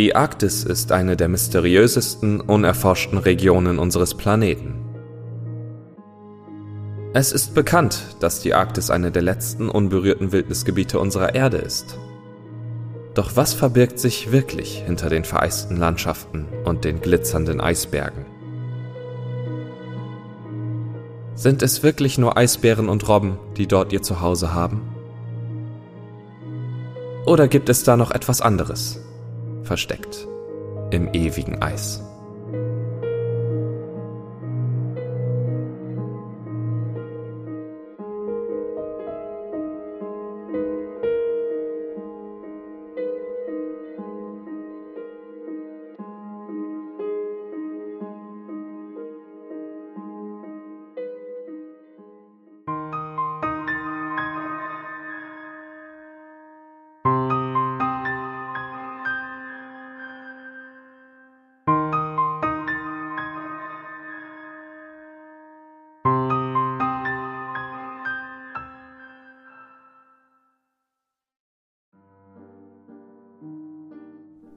Die Arktis ist eine der mysteriösesten, unerforschten Regionen unseres Planeten. Es ist bekannt, dass die Arktis eine der letzten unberührten Wildnisgebiete unserer Erde ist. Doch was verbirgt sich wirklich hinter den vereisten Landschaften und den glitzernden Eisbergen? Sind es wirklich nur Eisbären und Robben, die dort ihr Zuhause haben? Oder gibt es da noch etwas anderes, versteckt im ewigen Eis?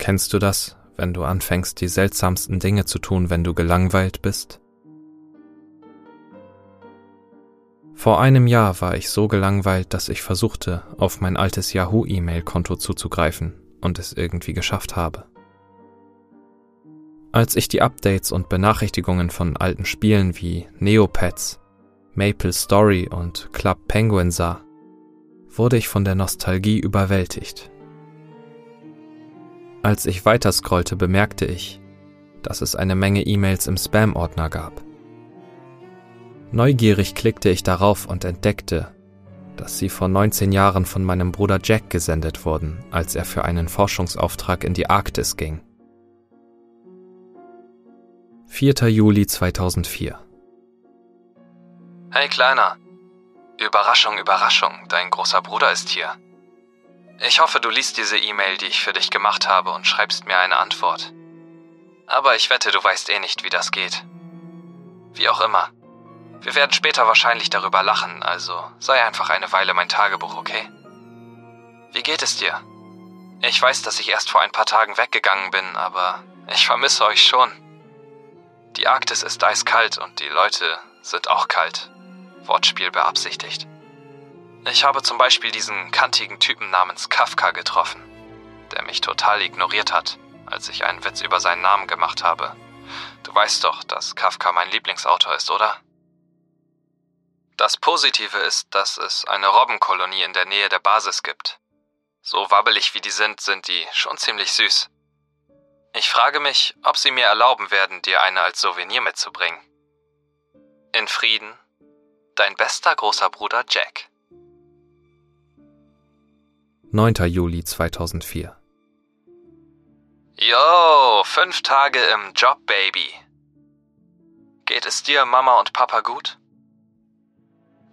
Kennst du das, wenn du anfängst, die seltsamsten Dinge zu tun, wenn du gelangweilt bist? Vor einem Jahr war ich so gelangweilt, dass ich versuchte, auf mein altes Yahoo-E-Mail-Konto zuzugreifen und es irgendwie geschafft habe. Als ich die Updates und Benachrichtigungen von alten Spielen wie Neopets, Maple Story und Club Penguin sah, wurde ich von der Nostalgie überwältigt als ich weiterscrollte, bemerkte ich, dass es eine Menge E-Mails im Spam-Ordner gab. Neugierig klickte ich darauf und entdeckte, dass sie vor 19 Jahren von meinem Bruder Jack gesendet wurden, als er für einen Forschungsauftrag in die Arktis ging. 4. Juli 2004 Hey Kleiner, Überraschung, Überraschung, dein großer Bruder ist hier. Ich hoffe, du liest diese E-Mail, die ich für dich gemacht habe, und schreibst mir eine Antwort. Aber ich wette, du weißt eh nicht, wie das geht. Wie auch immer. Wir werden später wahrscheinlich darüber lachen, also sei einfach eine Weile mein Tagebuch, okay? Wie geht es dir? Ich weiß, dass ich erst vor ein paar Tagen weggegangen bin, aber ich vermisse euch schon. Die Arktis ist eiskalt und die Leute sind auch kalt. Wortspiel beabsichtigt. Ich habe zum Beispiel diesen kantigen Typen namens Kafka getroffen, der mich total ignoriert hat, als ich einen Witz über seinen Namen gemacht habe. Du weißt doch, dass Kafka mein Lieblingsautor ist, oder? Das Positive ist, dass es eine Robbenkolonie in der Nähe der Basis gibt. So wabbelig wie die sind, sind die schon ziemlich süß. Ich frage mich, ob sie mir erlauben werden, dir eine als Souvenir mitzubringen. In Frieden, dein bester großer Bruder Jack. 9. Juli 2004 Yo, fünf Tage im Job, Baby. Geht es dir, Mama und Papa gut?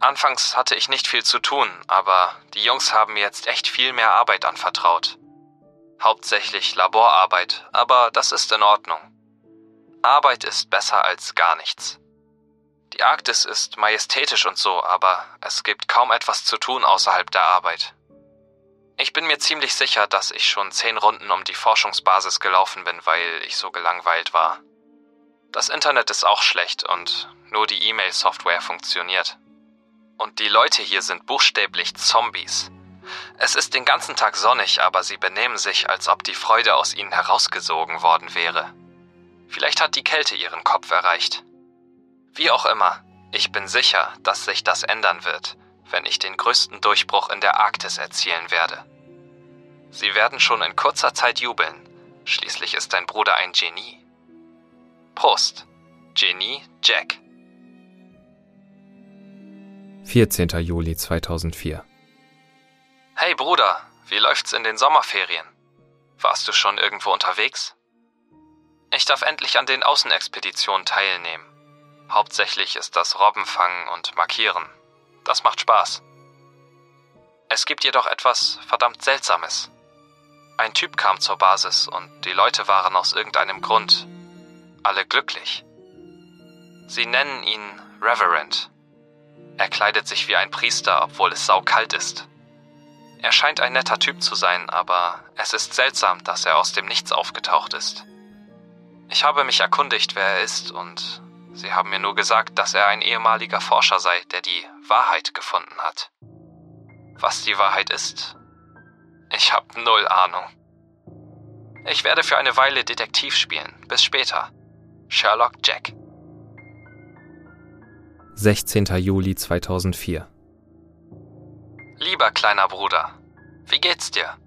Anfangs hatte ich nicht viel zu tun, aber die Jungs haben mir jetzt echt viel mehr Arbeit anvertraut. Hauptsächlich Laborarbeit, aber das ist in Ordnung. Arbeit ist besser als gar nichts. Die Arktis ist majestätisch und so, aber es gibt kaum etwas zu tun außerhalb der Arbeit. Ich bin mir ziemlich sicher, dass ich schon zehn Runden um die Forschungsbasis gelaufen bin, weil ich so gelangweilt war. Das Internet ist auch schlecht und nur die E-Mail-Software funktioniert. Und die Leute hier sind buchstäblich Zombies. Es ist den ganzen Tag sonnig, aber sie benehmen sich, als ob die Freude aus ihnen herausgesogen worden wäre. Vielleicht hat die Kälte ihren Kopf erreicht. Wie auch immer, ich bin sicher, dass sich das ändern wird, wenn ich den größten Durchbruch in der Arktis erzielen werde. Sie werden schon in kurzer Zeit jubeln. Schließlich ist dein Bruder ein Genie. Prost. Genie Jack. 14. Juli 2004 Hey Bruder, wie läuft's in den Sommerferien? Warst du schon irgendwo unterwegs? Ich darf endlich an den Außenexpeditionen teilnehmen. Hauptsächlich ist das Robbenfangen und Markieren. Das macht Spaß. Es gibt jedoch etwas verdammt Seltsames. Ein Typ kam zur Basis und die Leute waren aus irgendeinem Grund alle glücklich. Sie nennen ihn Reverend. Er kleidet sich wie ein Priester, obwohl es saukalt ist. Er scheint ein netter Typ zu sein, aber es ist seltsam, dass er aus dem Nichts aufgetaucht ist. Ich habe mich erkundigt, wer er ist, und sie haben mir nur gesagt, dass er ein ehemaliger Forscher sei, der die Wahrheit gefunden hat. Was die Wahrheit ist? Ich habe null Ahnung. Ich werde für eine Weile Detektiv spielen. Bis später. Sherlock Jack. 16. Juli 2004 Lieber kleiner Bruder, wie geht's dir?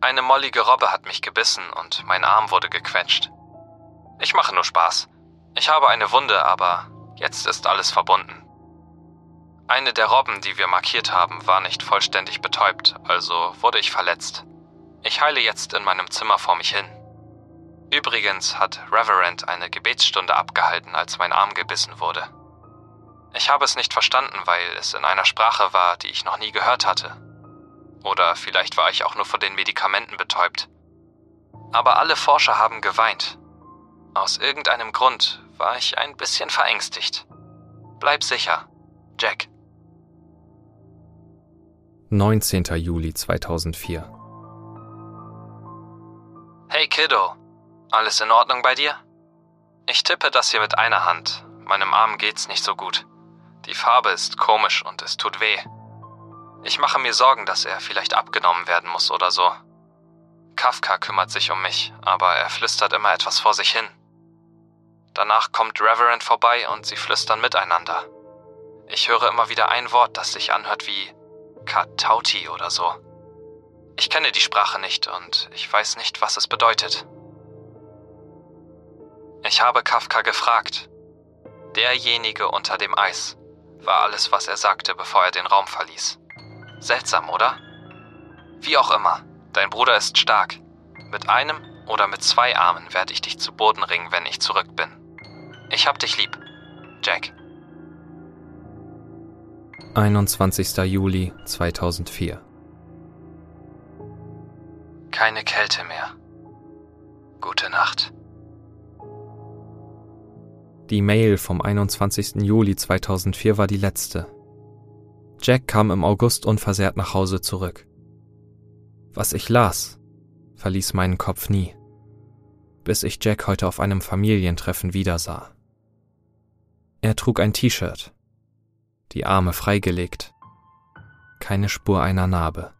Eine mollige Robbe hat mich gebissen und mein Arm wurde gequetscht. Ich mache nur Spaß. Ich habe eine Wunde, aber jetzt ist alles verbunden. Eine der Robben, die wir markiert haben, war nicht vollständig betäubt, also wurde ich verletzt. Ich heile jetzt in meinem Zimmer vor mich hin. Übrigens hat Reverend eine Gebetsstunde abgehalten, als mein Arm gebissen wurde. Ich habe es nicht verstanden, weil es in einer Sprache war, die ich noch nie gehört hatte. Oder vielleicht war ich auch nur von den Medikamenten betäubt. Aber alle Forscher haben geweint. Aus irgendeinem Grund war ich ein bisschen verängstigt. Bleib sicher, Jack. 19. Juli 2004 Hey Kiddo, alles in Ordnung bei dir? Ich tippe das hier mit einer Hand. Meinem Arm geht's nicht so gut. Die Farbe ist komisch und es tut weh. Ich mache mir Sorgen, dass er vielleicht abgenommen werden muss oder so. Kafka kümmert sich um mich, aber er flüstert immer etwas vor sich hin. Danach kommt Reverend vorbei und sie flüstern miteinander. Ich höre immer wieder ein Wort, das sich anhört wie Katauti oder so. Ich kenne die Sprache nicht und ich weiß nicht, was es bedeutet. Ich habe Kafka gefragt. Derjenige unter dem Eis war alles, was er sagte, bevor er den Raum verließ. Seltsam, oder? Wie auch immer, dein Bruder ist stark. Mit einem oder mit zwei Armen werde ich dich zu Boden ringen, wenn ich zurück bin. Ich hab dich lieb, Jack. 21. Juli 2004 Keine Kälte mehr. Gute Nacht. Die Mail vom 21. Juli 2004 war die letzte. Jack kam im August unversehrt nach Hause zurück. Was ich las, verließ meinen Kopf nie, bis ich Jack heute auf einem Familientreffen wiedersah. Er trug ein T-Shirt, die Arme freigelegt, keine Spur einer Narbe.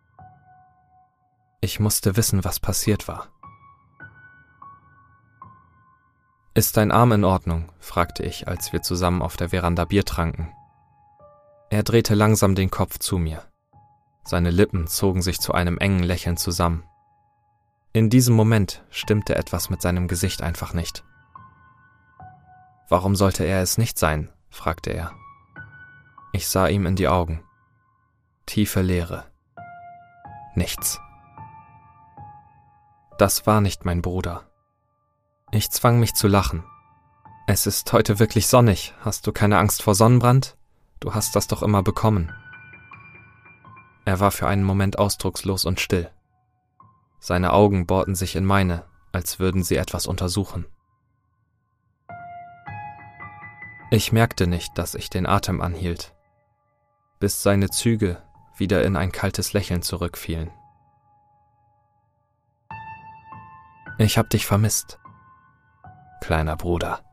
Ich musste wissen, was passiert war. Ist dein Arm in Ordnung? fragte ich, als wir zusammen auf der Veranda Bier tranken. Er drehte langsam den Kopf zu mir. Seine Lippen zogen sich zu einem engen Lächeln zusammen. In diesem Moment stimmte etwas mit seinem Gesicht einfach nicht. Warum sollte er es nicht sein? fragte er. Ich sah ihm in die Augen. Tiefe Leere. Nichts. Das war nicht mein Bruder. Ich zwang mich zu lachen. Es ist heute wirklich sonnig. Hast du keine Angst vor Sonnenbrand? Du hast das doch immer bekommen. Er war für einen Moment ausdruckslos und still. Seine Augen bohrten sich in meine, als würden sie etwas untersuchen. Ich merkte nicht, dass ich den Atem anhielt, bis seine Züge wieder in ein kaltes Lächeln zurückfielen. Ich hab dich vermisst kleiner Bruder.